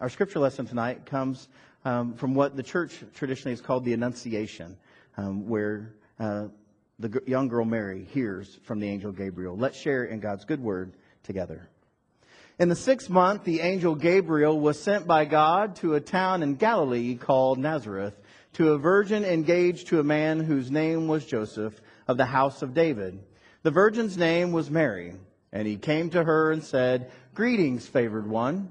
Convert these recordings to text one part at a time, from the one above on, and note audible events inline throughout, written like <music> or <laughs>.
Our scripture lesson tonight comes um, from what the church traditionally is called the Annunciation, um, where uh, the g- young girl Mary hears from the angel Gabriel. Let's share in God's good word together. In the sixth month, the angel Gabriel was sent by God to a town in Galilee called Nazareth to a virgin engaged to a man whose name was Joseph of the house of David. The virgin's name was Mary. And he came to her and said, Greetings, favored one.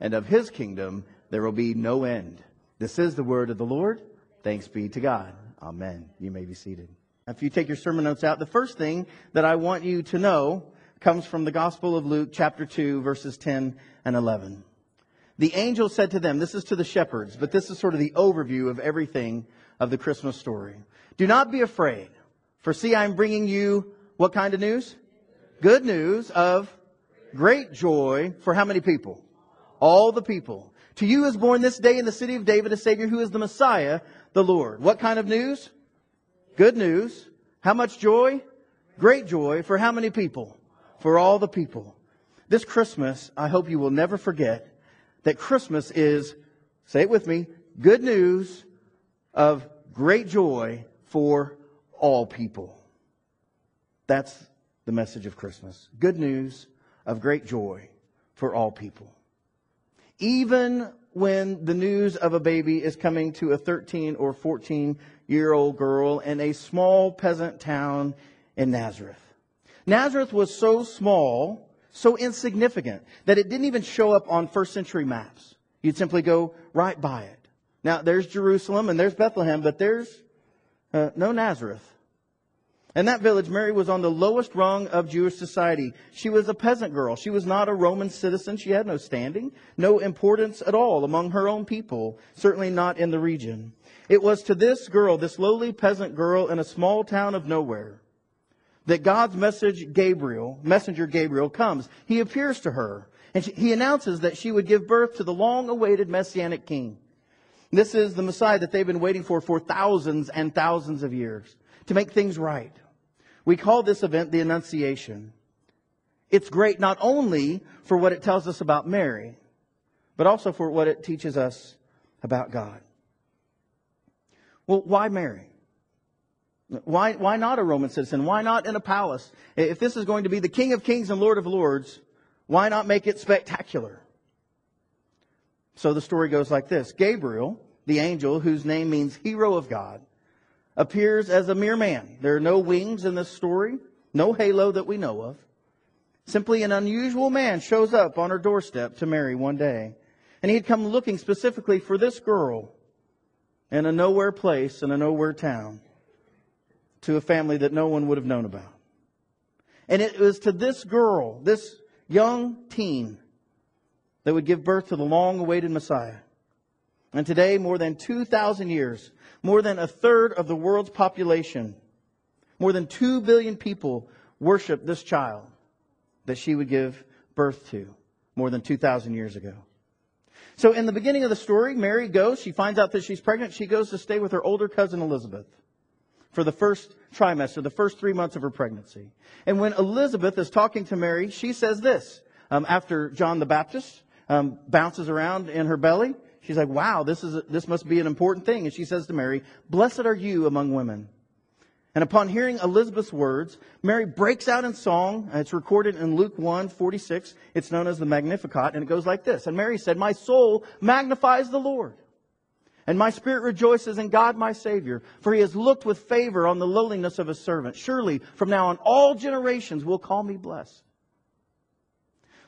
and of his kingdom there will be no end. This is the word of the Lord. Thanks be to God. Amen. You may be seated. If you take your sermon notes out, the first thing that I want you to know comes from the Gospel of Luke, chapter 2, verses 10 and 11. The angel said to them, this is to the shepherds, but this is sort of the overview of everything of the Christmas story. Do not be afraid. For see, I'm bringing you what kind of news? Good news of great joy for how many people? All the people. To you is born this day in the city of David a Savior who is the Messiah, the Lord. What kind of news? Good news. How much joy? Great joy for how many people? For all the people. This Christmas, I hope you will never forget that Christmas is, say it with me, good news of great joy for all people. That's the message of Christmas. Good news of great joy for all people. Even when the news of a baby is coming to a 13 or 14 year old girl in a small peasant town in Nazareth. Nazareth was so small, so insignificant, that it didn't even show up on first century maps. You'd simply go right by it. Now, there's Jerusalem and there's Bethlehem, but there's uh, no Nazareth. In that village, Mary was on the lowest rung of Jewish society. She was a peasant girl. She was not a Roman citizen. She had no standing, no importance at all among her own people, certainly not in the region. It was to this girl, this lowly peasant girl in a small town of nowhere, that God's message, Gabriel, messenger Gabriel, comes. He appears to her, and he announces that she would give birth to the long awaited messianic king. This is the Messiah that they've been waiting for for thousands and thousands of years to make things right. We call this event the Annunciation. It's great not only for what it tells us about Mary, but also for what it teaches us about God. Well, why Mary? Why, why not a Roman citizen? Why not in a palace? If this is going to be the King of Kings and Lord of Lords, why not make it spectacular? So the story goes like this Gabriel, the angel, whose name means hero of God, appears as a mere man. There are no wings in this story, no halo that we know of. Simply an unusual man shows up on her doorstep to Mary one day. And he had come looking specifically for this girl in a nowhere place, in a nowhere town, to a family that no one would have known about. And it was to this girl, this young teen, that would give birth to the long awaited Messiah. And today, more than 2,000 years, more than a third of the world's population, more than 2 billion people worship this child that she would give birth to more than 2,000 years ago. So in the beginning of the story, Mary goes, she finds out that she's pregnant, she goes to stay with her older cousin Elizabeth for the first trimester, the first three months of her pregnancy. And when Elizabeth is talking to Mary, she says this, um, after John the Baptist um, bounces around in her belly. She's like, wow, this is, a, this must be an important thing. And she says to Mary, blessed are you among women. And upon hearing Elizabeth's words, Mary breaks out in song. It's recorded in Luke 1, 46. It's known as the Magnificat, and it goes like this. And Mary said, My soul magnifies the Lord, and my spirit rejoices in God my Savior, for he has looked with favor on the lowliness of his servant. Surely, from now on, all generations will call me blessed.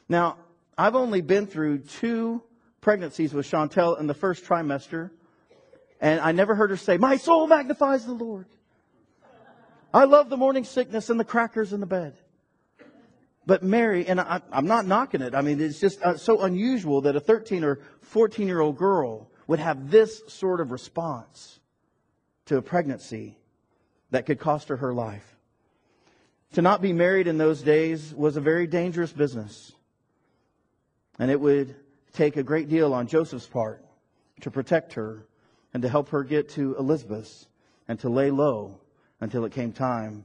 Now, I've only been through two pregnancies with Chantel in the first trimester, and I never heard her say, My soul magnifies the Lord. I love the morning sickness and the crackers in the bed. But Mary, and I, am not knocking it. I mean, it's just uh, so unusual that a 13 or 14 year old girl would have this sort of response to a pregnancy that could cost her her life. To not be married in those days was a very dangerous business. And it would take a great deal on Joseph's part to protect her and to help her get to Elizabeth and to lay low until it came time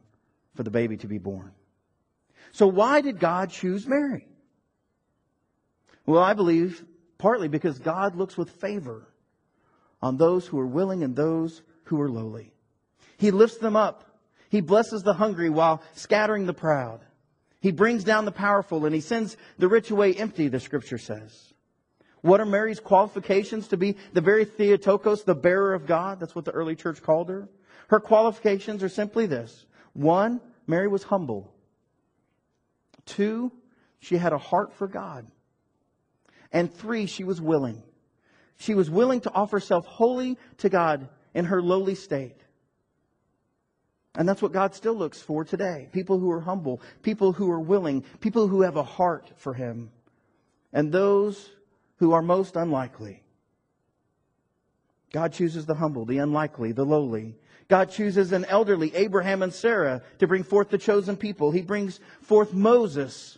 for the baby to be born. So why did God choose Mary? Well, I believe partly because God looks with favor on those who are willing and those who are lowly. He lifts them up he blesses the hungry while scattering the proud. He brings down the powerful and he sends the rich away empty, the scripture says. What are Mary's qualifications to be the very Theotokos, the bearer of God? That's what the early church called her. Her qualifications are simply this. One, Mary was humble. Two, she had a heart for God. And three, she was willing. She was willing to offer herself wholly to God in her lowly state. And that's what God still looks for today. People who are humble, people who are willing, people who have a heart for Him, and those who are most unlikely. God chooses the humble, the unlikely, the lowly. God chooses an elderly, Abraham and Sarah, to bring forth the chosen people. He brings forth Moses,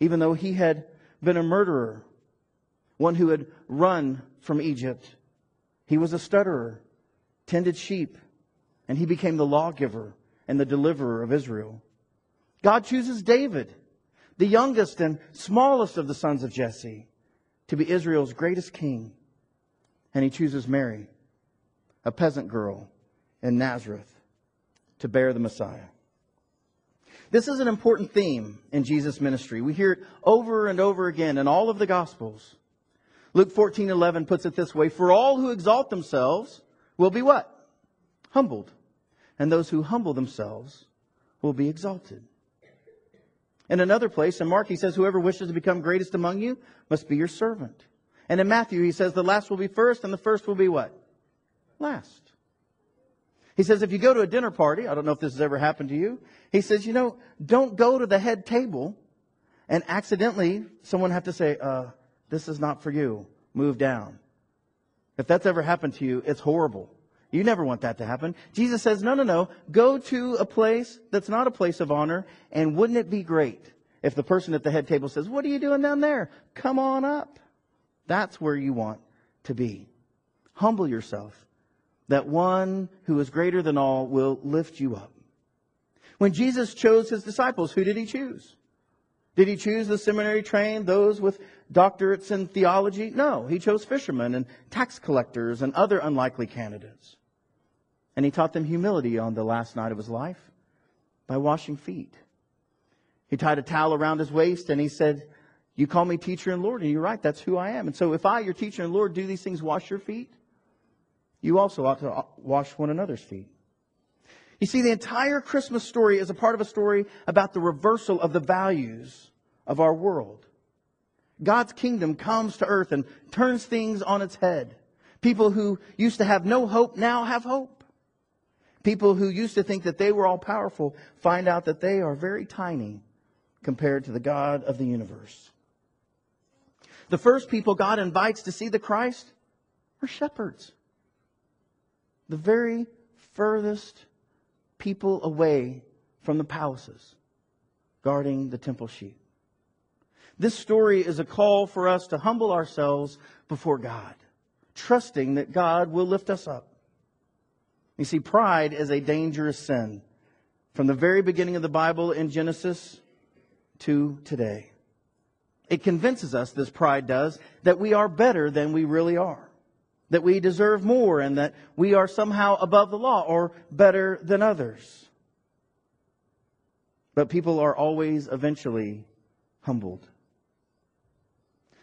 even though he had been a murderer, one who had run from Egypt. He was a stutterer, tended sheep, and he became the lawgiver and the deliverer of Israel. God chooses David, the youngest and smallest of the sons of Jesse, to be Israel's greatest king. And he chooses Mary, a peasant girl in Nazareth, to bear the Messiah. This is an important theme in Jesus' ministry. We hear it over and over again in all of the Gospels. Luke 14, 11 puts it this way, For all who exalt themselves will be what? Humbled and those who humble themselves will be exalted. In another place, in Mark, he says, Whoever wishes to become greatest among you must be your servant. And in Matthew, he says, The last will be first, and the first will be what? Last. He says, if you go to a dinner party, I don't know if this has ever happened to you, he says, you know, don't go to the head table and accidentally someone have to say, uh, this is not for you. Move down. If that's ever happened to you, it's horrible. You never want that to happen. Jesus says, no, no, no. Go to a place that's not a place of honor, and wouldn't it be great if the person at the head table says, what are you doing down there? Come on up. That's where you want to be. Humble yourself, that one who is greater than all will lift you up. When Jesus chose his disciples, who did he choose? Did he choose the seminary trained, those with doctorates in theology? No, he chose fishermen and tax collectors and other unlikely candidates. And he taught them humility on the last night of his life by washing feet. He tied a towel around his waist and he said, You call me teacher and Lord, and you're right, that's who I am. And so if I, your teacher and Lord, do these things, wash your feet, you also ought to wash one another's feet. You see, the entire Christmas story is a part of a story about the reversal of the values of our world. God's kingdom comes to earth and turns things on its head. People who used to have no hope now have hope. People who used to think that they were all powerful find out that they are very tiny compared to the God of the universe. The first people God invites to see the Christ are shepherds. The very furthest people away from the palaces guarding the temple sheep. This story is a call for us to humble ourselves before God, trusting that God will lift us up. You see, pride is a dangerous sin from the very beginning of the Bible in Genesis to today. It convinces us, this pride does, that we are better than we really are, that we deserve more, and that we are somehow above the law or better than others. But people are always eventually humbled.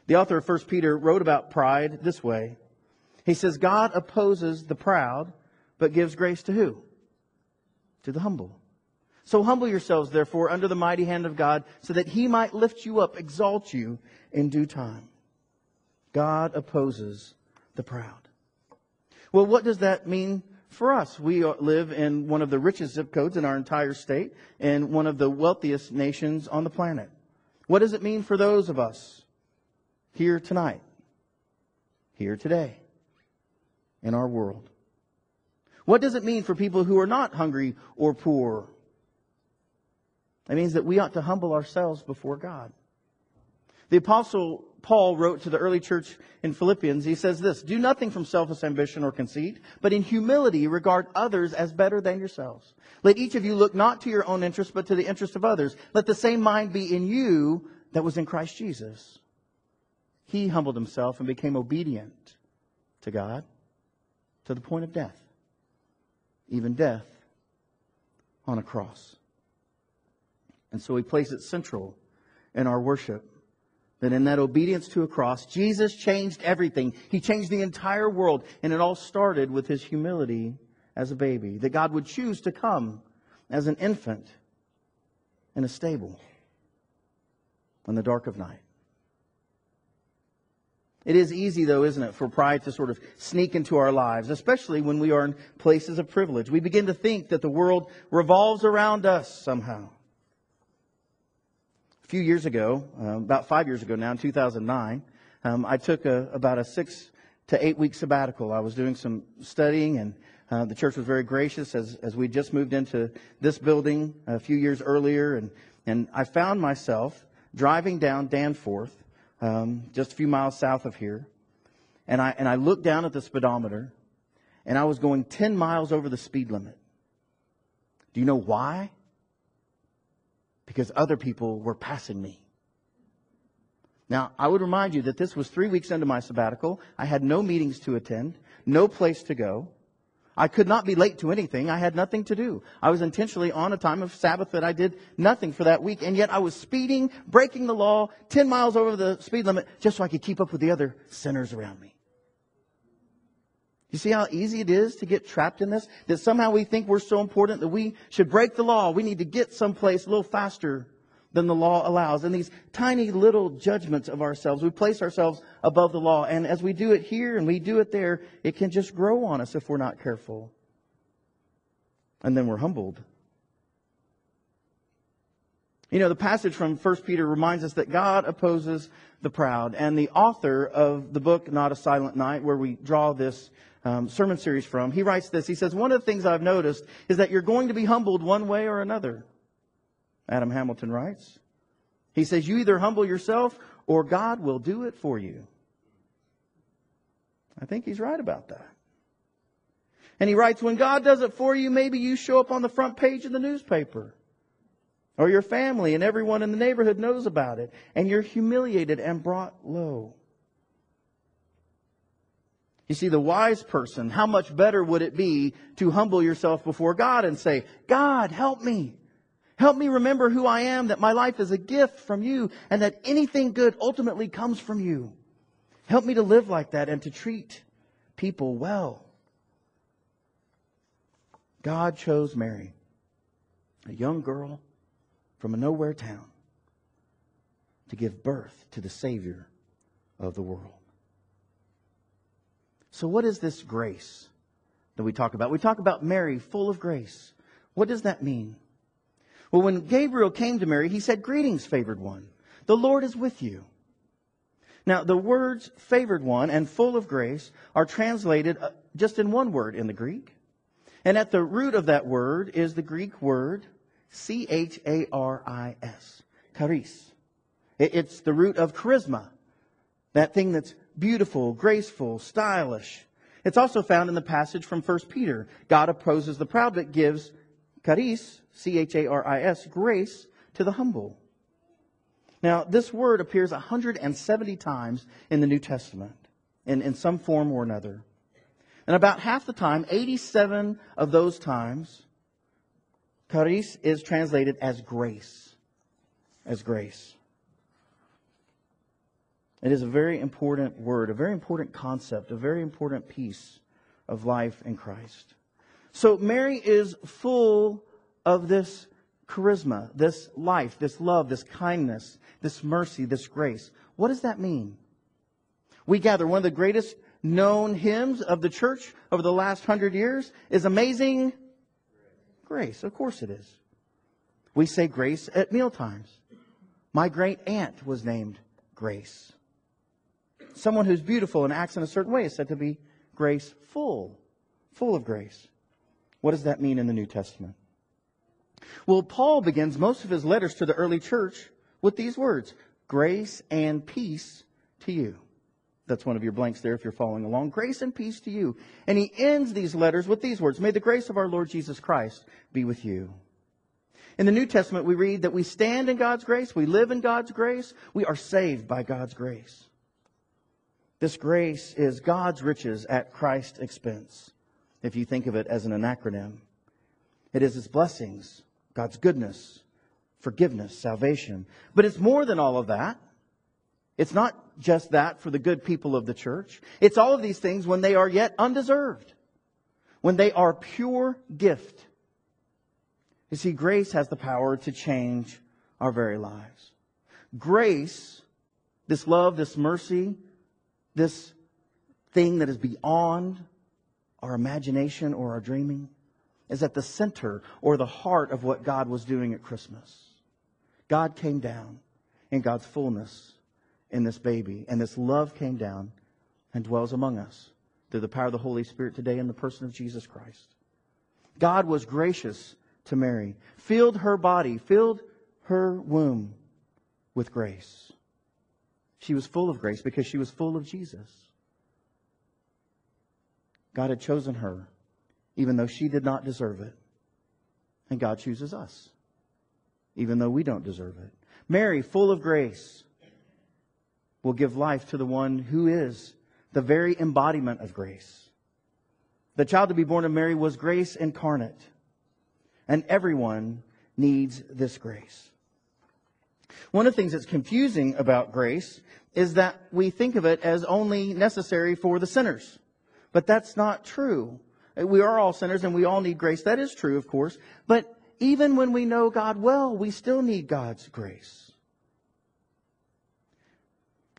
The author of 1 Peter wrote about pride this way. He says, God opposes the proud but gives grace to who? To the humble. So humble yourselves, therefore, under the mighty hand of God, so that he might lift you up, exalt you in due time. God opposes the proud. Well, what does that mean for us? We live in one of the richest zip codes in our entire state and one of the wealthiest nations on the planet. What does it mean for those of us here tonight, here today, in our world? What does it mean for people who are not hungry or poor? It means that we ought to humble ourselves before God. The apostle Paul wrote to the early church in Philippians, he says this, do nothing from selfish ambition or conceit, but in humility regard others as better than yourselves. Let each of you look not to your own interest, but to the interest of others. Let the same mind be in you that was in Christ Jesus. He humbled himself and became obedient to God to the point of death, even death on a cross. And so we place it central in our worship that in that obedience to a cross, Jesus changed everything. He changed the entire world. And it all started with his humility as a baby. That God would choose to come as an infant in a stable in the dark of night. It is easy, though, isn't it, for pride to sort of sneak into our lives, especially when we are in places of privilege. We begin to think that the world revolves around us somehow. A few years ago, uh, about five years ago now, in 2009, um, I took a, about a six to eight week sabbatical. I was doing some studying, and uh, the church was very gracious as, as we just moved into this building a few years earlier, and, and I found myself driving down Danforth, um, just a few miles south of here, and I, and I looked down at the speedometer, and I was going 10 miles over the speed limit. Do you know why? because other people were passing me. Now, I would remind you that this was three weeks into my sabbatical. I had no meetings to attend, no place to go. I could not be late to anything. I had nothing to do. I was intentionally on a time of Sabbath that I did nothing for that week, and yet I was speeding, breaking the law, 10 miles over the speed limit, just so I could keep up with the other sinners around me. You see how easy it is to get trapped in this? That somehow we think we're so important that we should break the law. We need to get someplace a little faster than the law allows. And these tiny little judgments of ourselves, we place ourselves above the law. And as we do it here and we do it there, it can just grow on us if we're not careful. And then we're humbled. You know, the passage from 1 Peter reminds us that God opposes the proud. And the author of the book, Not a Silent Night, where we draw this um, sermon series from, he writes this. He says, One of the things I've noticed is that you're going to be humbled one way or another. Adam Hamilton writes. He says, You either humble yourself or God will do it for you. I think he's right about that. And he writes, When God does it for you, maybe you show up on the front page of the newspaper. Or your family and everyone in the neighborhood knows about it. And you're humiliated and brought low. You see, the wise person, how much better would it be to humble yourself before God and say, God, help me. Help me remember who I am, that my life is a gift from you, and that anything good ultimately comes from you. Help me to live like that and to treat people well. God chose Mary, a young girl from a nowhere town, to give birth to the Savior of the world. So, what is this grace that we talk about? We talk about Mary, full of grace. What does that mean? Well, when Gabriel came to Mary, he said, Greetings, favored one. The Lord is with you. Now, the words favored one and full of grace are translated uh, just in one word in the Greek. And at the root of that word is the Greek word C H A R I S, charis. It's the root of charisma, that thing that's beautiful, graceful, stylish. It's also found in the passage from 1 Peter. God opposes the proud, but gives charis, C-H-A-R-I-S, grace to the humble. Now, this word appears 170 times in the New Testament in, in some form or another. And about half the time, 87 of those times, charis is translated as grace. As grace. It is a very important word, a very important concept, a very important piece of life in Christ. So Mary is full of this charisma, this life, this love, this kindness, this mercy, this grace. What does that mean? We gather one of the greatest known hymns of the church over the last hundred years is Amazing Grace. Of course it is. We say grace at meal times. My great aunt was named Grace. Someone who's beautiful and acts in a certain way is said to be graceful, full of grace. What does that mean in the New Testament? Well, Paul begins most of his letters to the early church with these words grace and peace to you. That's one of your blanks there if you're following along. Grace and peace to you. And he ends these letters with these words May the grace of our Lord Jesus Christ be with you. In the New Testament, we read that we stand in God's grace, we live in God's grace, we are saved by God's grace. This grace is God's riches at Christ's expense, if you think of it as an acronym. It is His blessings, God's goodness, forgiveness, salvation. But it's more than all of that. It's not just that for the good people of the church. It's all of these things when they are yet undeserved, when they are pure gift. You see, grace has the power to change our very lives. Grace, this love, this mercy, this thing that is beyond our imagination or our dreaming, is at the center or the heart of what God was doing at Christmas. God came down in God's fullness in this baby, and this love came down and dwells among us through the power of the Holy Spirit today in the person of Jesus Christ. God was gracious to Mary, filled her body, filled her womb with grace. She was full of grace because she was full of Jesus. God had chosen her, even though she did not deserve it. And God chooses us, even though we don't deserve it. Mary, full of grace, will give life to the one who is the very embodiment of grace. The child to be born of Mary was grace incarnate. And everyone needs this grace. One of the things that's confusing about grace is that we think of it as only necessary for the sinners. But that's not true. We are all sinners and we all need grace. That is true, of course. But even when we know God well, we still need God's grace.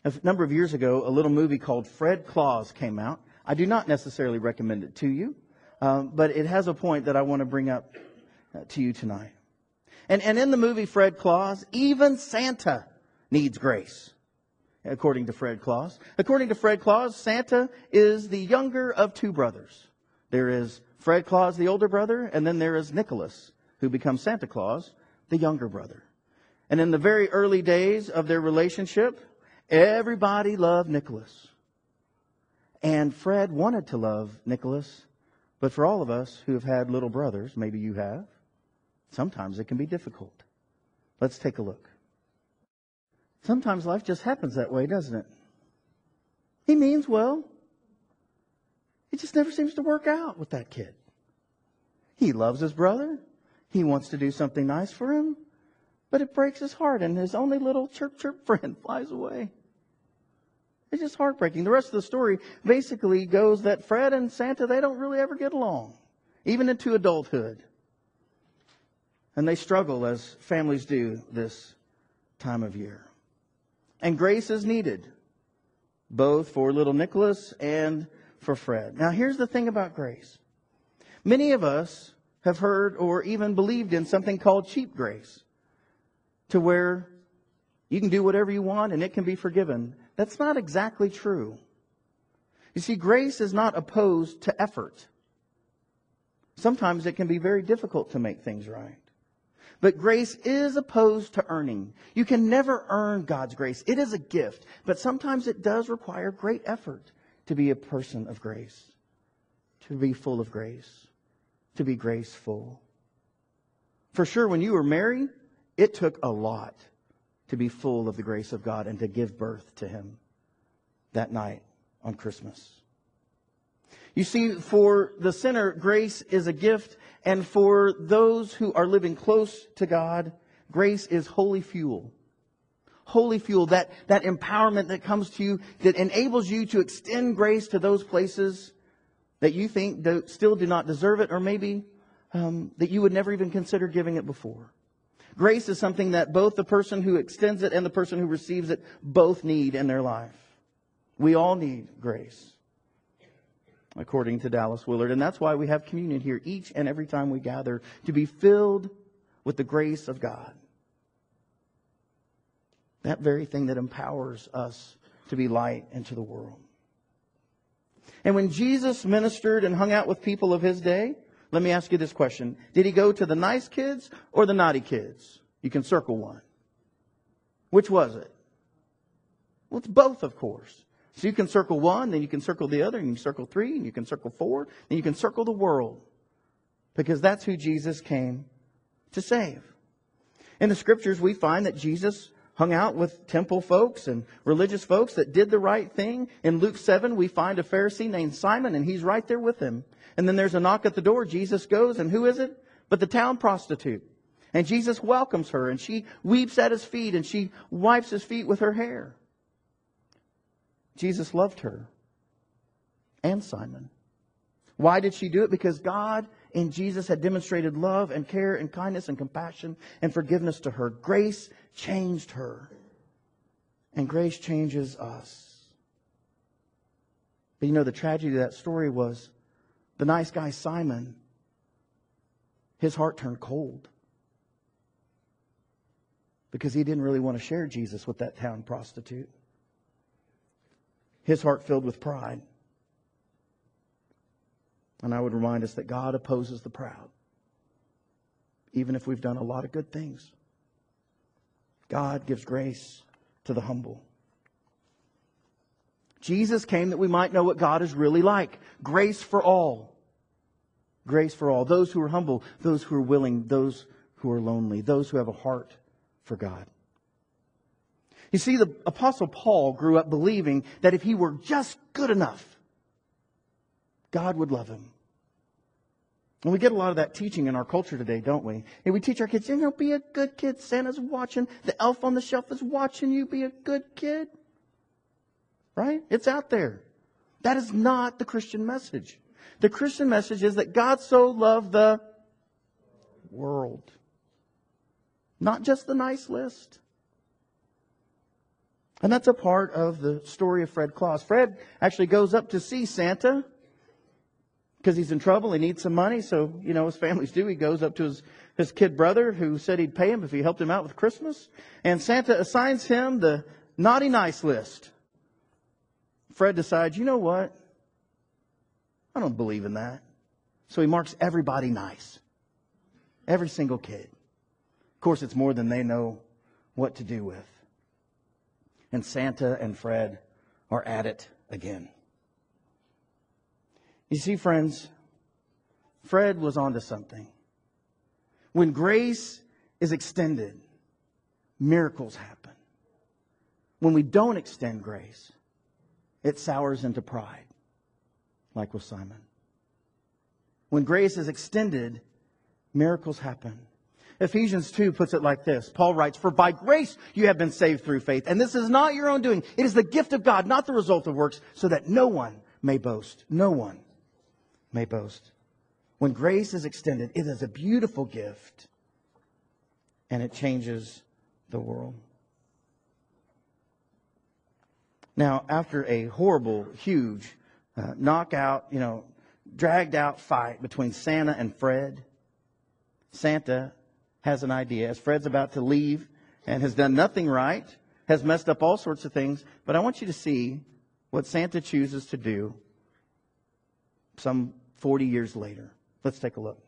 A number of years ago, a little movie called Fred Claus came out. I do not necessarily recommend it to you, um, but it has a point that I want to bring up uh, to you tonight. And, and in the movie Fred Claus, even Santa needs grace, according to Fred Claus. According to Fred Claus, Santa is the younger of two brothers. There is Fred Claus, the older brother, and then there is Nicholas, who becomes Santa Claus, the younger brother. And in the very early days of their relationship, everybody loved Nicholas. And Fred wanted to love Nicholas, but for all of us who have had little brothers, maybe you have, Sometimes it can be difficult. Let's take a look. Sometimes life just happens that way, doesn't it? He means well. It just never seems to work out with that kid. He loves his brother. He wants to do something nice for him, but it breaks his heart, and his only little chirp chirp <laughs> friend flies away. It's just heartbreaking. The rest of the story basically goes that Fred and Santa, they don't really ever get along, even into adulthood. And they struggle as families do this time of year. And grace is needed, both for little Nicholas and for Fred. Now, here's the thing about grace many of us have heard or even believed in something called cheap grace, to where you can do whatever you want and it can be forgiven. That's not exactly true. You see, grace is not opposed to effort. Sometimes it can be very difficult to make things right. But grace is opposed to earning. You can never earn God's grace. It is a gift, but sometimes it does require great effort to be a person of grace, to be full of grace, to be graceful. For sure, when you were married, it took a lot to be full of the grace of God and to give birth to Him that night on Christmas. You see, for the sinner, grace is a gift, and for those who are living close to God, grace is holy fuel. Holy fuel, that, that empowerment that comes to you, that enables you to extend grace to those places that you think do, still do not deserve it, or maybe um, that you would never even consider giving it before. Grace is something that both the person who extends it and the person who receives it both need in their life. We all need grace according to Dallas Willard. And that's why we have communion here each and every time we gather to be filled with the grace of God. That very thing that empowers us to be light into the world. And when Jesus ministered and hung out with people of his day, let me ask you this question. Did he go to the nice kids or the naughty kids? You can circle one. Which was it? Well, it's both, of course. So you can circle one, then you can circle the other, and you can circle three, and you can circle four, and you can circle the world. Because that's who Jesus came to save. In the scriptures, we find that Jesus hung out with temple folks and religious folks that did the right thing. In Luke 7, we find a Pharisee named Simon, and he's right there with him. And then there's a knock at the door. Jesus goes, and who is it? But the town prostitute. And Jesus welcomes her, and she weeps at his feet, and she wipes his feet with her hair. Jesus loved her and Simon. Why did she do it? Because God in Jesus had demonstrated love and care and kindness and compassion and forgiveness to her. Grace changed her. And grace changes us. But you know, the tragedy of that story was the nice guy Simon, his heart turned cold because he didn't really want to share Jesus with that town prostitute. His heart filled with pride. And I would remind us that God opposes the proud, even if we've done a lot of good things. God gives grace to the humble. Jesus came that we might know what God is really like. Grace for all. Grace for all. Those who are humble, those who are willing, those who are lonely, those who have a heart for God. You see, the Apostle Paul grew up believing that if he were just good enough, God would love him. And we get a lot of that teaching in our culture today, don't we? And we teach our kids, you know, be a good kid. Santa's watching. The elf on the shelf is watching you. Be a good kid. Right? It's out there. That is not the Christian message. The Christian message is that God so loved the world. Not just the nice list. And that's a part of the story of Fred Claus. Fred actually goes up to see Santa because he's in trouble. He needs some money. So, you know, as families do, he goes up to his, his kid brother who said he'd pay him if he helped him out with Christmas. And Santa assigns him the naughty nice list. Fred decides, you know what? I don't believe in that. So he marks everybody nice. Every single kid. Of course, it's more than they know what to do with and Santa and Fred are at it again. You see, friends, Fred was onto something. When grace is extended, miracles happen. When we don't extend grace, it sours into pride, like with Simon. When grace is extended, miracles happen. Ephesians 2 puts it like this. Paul writes, For by grace you have been saved through faith. And this is not your own doing. It is the gift of God, not the result of works, so that no one may boast. No one may boast. When grace is extended, it is a beautiful gift. And it changes the world. Now, after a horrible, huge, uh, knockout, you know, dragged out fight between Santa and Fred, Santa has an idea. As Fred's about to leave and has done nothing right, has messed up all sorts of things, but I want you to see what Santa chooses to do some 40 years later. Let's take a look.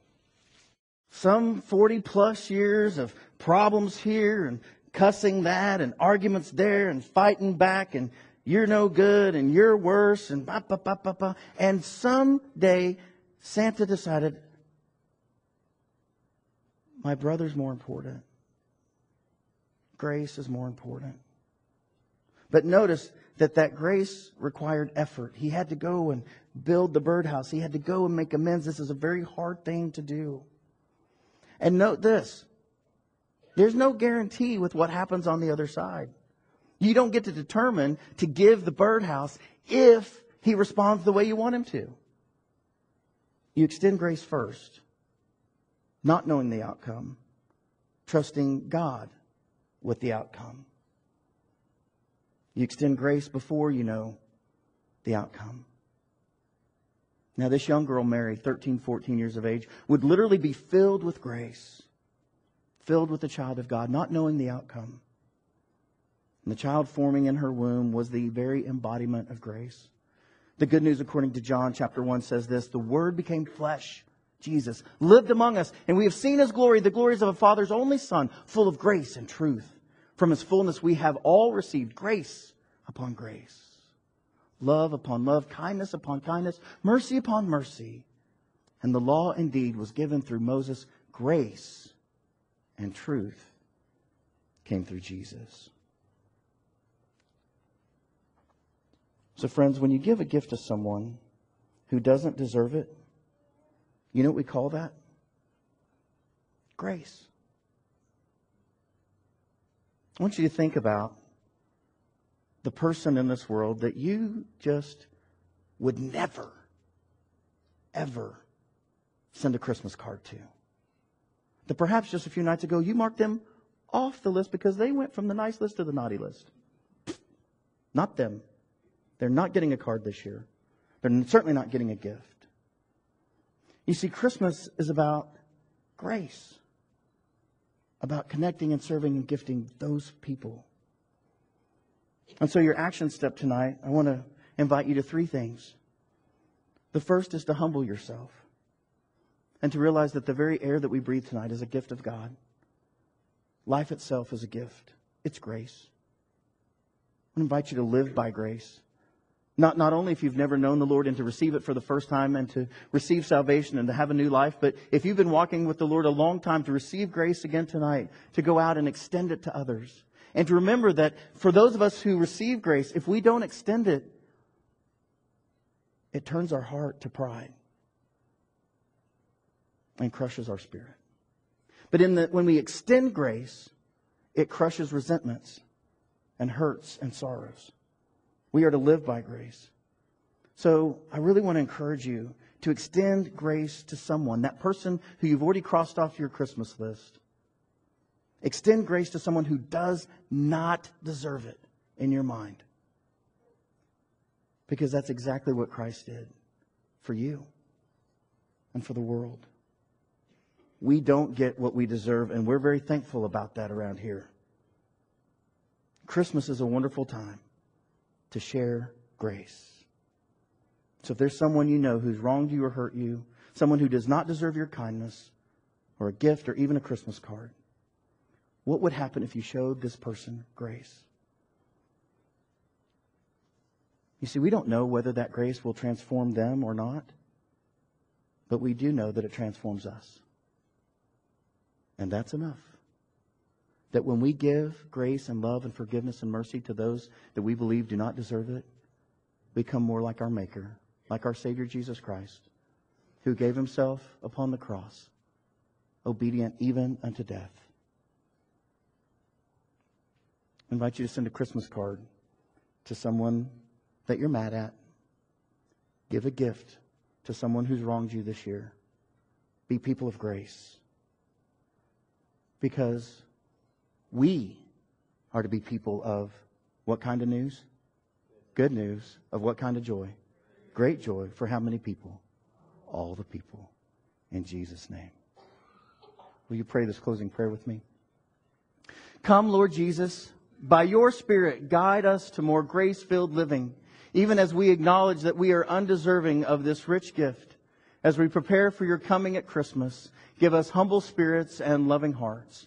Some 40 plus years of problems here and cussing that and arguments there and fighting back and you're no good and you're worse and ba ba ba ba ba. And someday Santa decided, my brother's more important. Grace is more important. But notice that that grace required effort. He had to go and build the birdhouse. He had to go and make amends. This is a very hard thing to do. And note this. There's no guarantee with what happens on the other side. You don't get to determine to give the birdhouse if he responds the way you want him to. You extend grace first not knowing the outcome, trusting God with the outcome. You extend grace before you know the outcome. Now, this young girl, Mary, 13, 14 years of age, would literally be filled with grace, filled with the child of God, not knowing the outcome. And the child forming in her womb was the very embodiment of grace. The good news, according to John chapter 1, says this The Word became flesh, Jesus, lived among us, and we have seen His glory, the glories of a Father's only Son, full of grace and truth. From His fullness, we have all received grace upon grace, love upon love, kindness upon kindness, mercy upon mercy. And the law indeed was given through Moses, grace and truth came through Jesus. So, friends, when you give a gift to someone who doesn't deserve it, you know what we call that? Grace. I want you to think about the person in this world that you just would never, ever send a Christmas card to. That perhaps just a few nights ago you marked them off the list because they went from the nice list to the naughty list. Not them. They're not getting a card this year. They're certainly not getting a gift. You see, Christmas is about grace, about connecting and serving and gifting those people. And so, your action step tonight, I want to invite you to three things. The first is to humble yourself and to realize that the very air that we breathe tonight is a gift of God. Life itself is a gift, it's grace. I invite you to live by grace. Not, not only if you've never known the Lord and to receive it for the first time and to receive salvation and to have a new life, but if you've been walking with the Lord a long time to receive grace again tonight, to go out and extend it to others. And to remember that for those of us who receive grace, if we don't extend it, it turns our heart to pride and crushes our spirit. But in the, when we extend grace, it crushes resentments and hurts and sorrows. We are to live by grace. So I really want to encourage you to extend grace to someone, that person who you've already crossed off your Christmas list. Extend grace to someone who does not deserve it in your mind. Because that's exactly what Christ did for you and for the world. We don't get what we deserve, and we're very thankful about that around here. Christmas is a wonderful time to share grace. So if there's someone you know who's wronged you or hurt you, someone who does not deserve your kindness, or a gift, or even a Christmas card, what would happen if you showed this person grace? You see, we don't know whether that grace will transform them or not, but we do know that it transforms us. And that's enough that when we give grace and love and forgiveness and mercy to those that we believe do not deserve it, we become more like our Maker, like our Savior Jesus Christ, who gave himself upon the cross, obedient even unto death. I invite you to send a Christmas card to someone that you're mad at. Give a gift to someone who's wronged you this year. Be people of grace. Because we are to be people of what kind of news? Good news. Of what kind of joy? Great joy. For how many people? All the people. In Jesus' name. Will you pray this closing prayer with me? Come, Lord Jesus, by your Spirit, guide us to more grace filled living, even as we acknowledge that we are undeserving of this rich gift. As we prepare for your coming at Christmas, give us humble spirits and loving hearts.